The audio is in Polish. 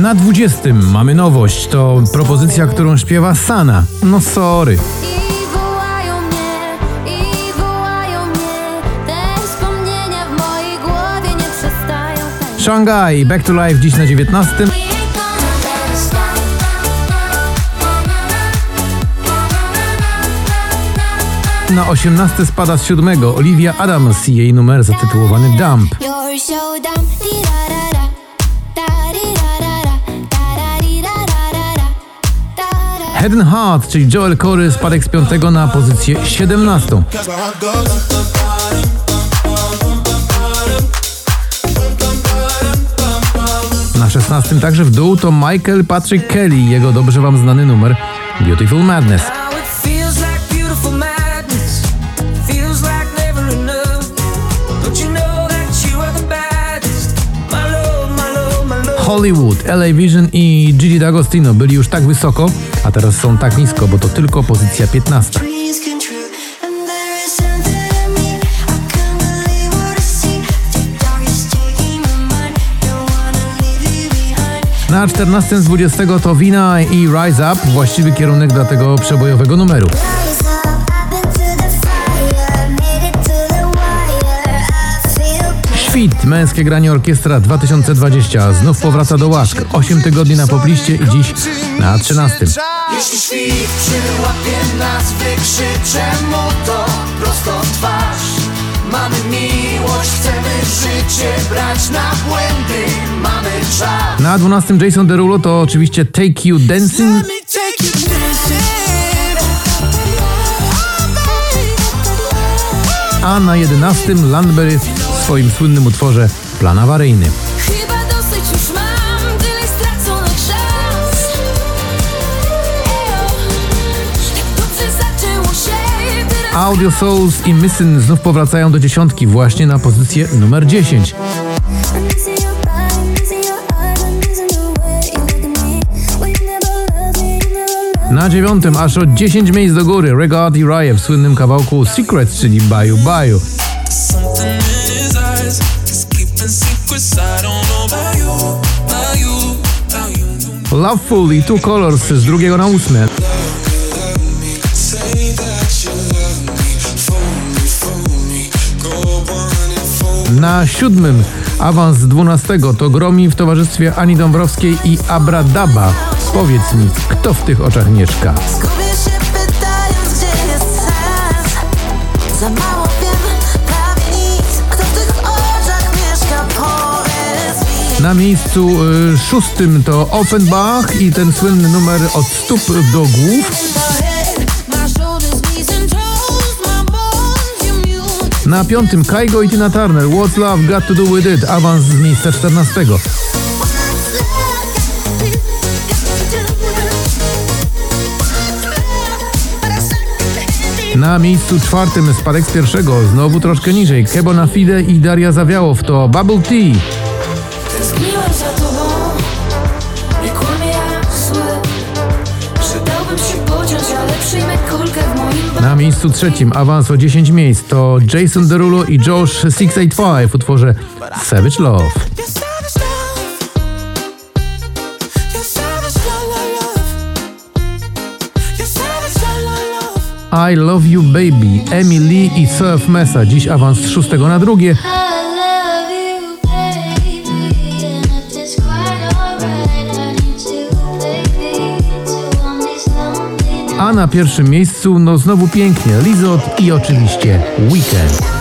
Na 20 mamy nowość. To propozycja, którą śpiewa Sana. No sorry. Tańczyć Shanghai, Back to Life dziś na 19. Na 18 spada z 7 Olivia Adams i jej numer zatytułowany Dump. Head and Heart, czyli Joel Corey spadek z 5 na pozycję 17. Na 16 także w dół to Michael Patrick Kelly, jego dobrze wam znany numer Beautiful Madness. Hollywood, LA Vision i Gigi D'Agostino byli już tak wysoko, a teraz są tak nisko, bo to tylko pozycja 15. dreams come true. And there is something in me. I can't believe what I see. The dark is taking my mind. Don't wanna leave you behind. Na 14 z 20 to Wina i Rise Up, właściwy kierunek dla tego przebojowego numeru. Świt, męskie granie orkiestra 2020 znów powraca do łask. 8 tygodni na popliście i dziś na 13. Jeśli świt przyłapie nas, wykrzyczę mu to prosto w twarz. Mamy miłość, chcemy życie brać na błędy. Mamy czas Na 12 Jason Derulo to oczywiście Take You Dancing, a na 11 Landberry swoim słynnym utworze Plan awaryjny. Chyba dosyć już mam Tyle straconych szans Ejo Jak dobrze zaczęło się Teraz Audio Souls i Missing znów powracają do dziesiątki właśnie na pozycję numer 10. I'm missing your body, missing your eyes. I'm missing the way you look at me. Well, you never loved me, you never loved Na dziewiątym aż o 10 miejsc do góry Regard i Riot w słynnym kawałku Secrets, czyli Baju Baju. Loveful i Two Colors z drugiego na ósme. Na siódmym awans 12 to Gromi w towarzystwie Ani Dąbrowskiej i Abradaba. Powiedz mi, kto w tych oczach mieszka? Za mało Na miejscu y, szóstym to Offenbach i ten słynny numer od stóp do głów. Na piątym Kaigo i Tina Turner What's Love Got To Do With It awans z miejsca 14. Na miejscu czwartym spadek z pierwszego, znowu troszkę niżej. Kebo na Fide i Daria Zawiałow to Bubble Tea. Na miejscu trzecim awans o 10 miejsc to Jason Derulo i Josh 685 w utworze Savage Love. I Love You Baby, Emily i Surf Mesa. Dziś awans z szóstego na drugie. A na pierwszym miejscu, no znowu pięknie, Lizot i oczywiście Weekend.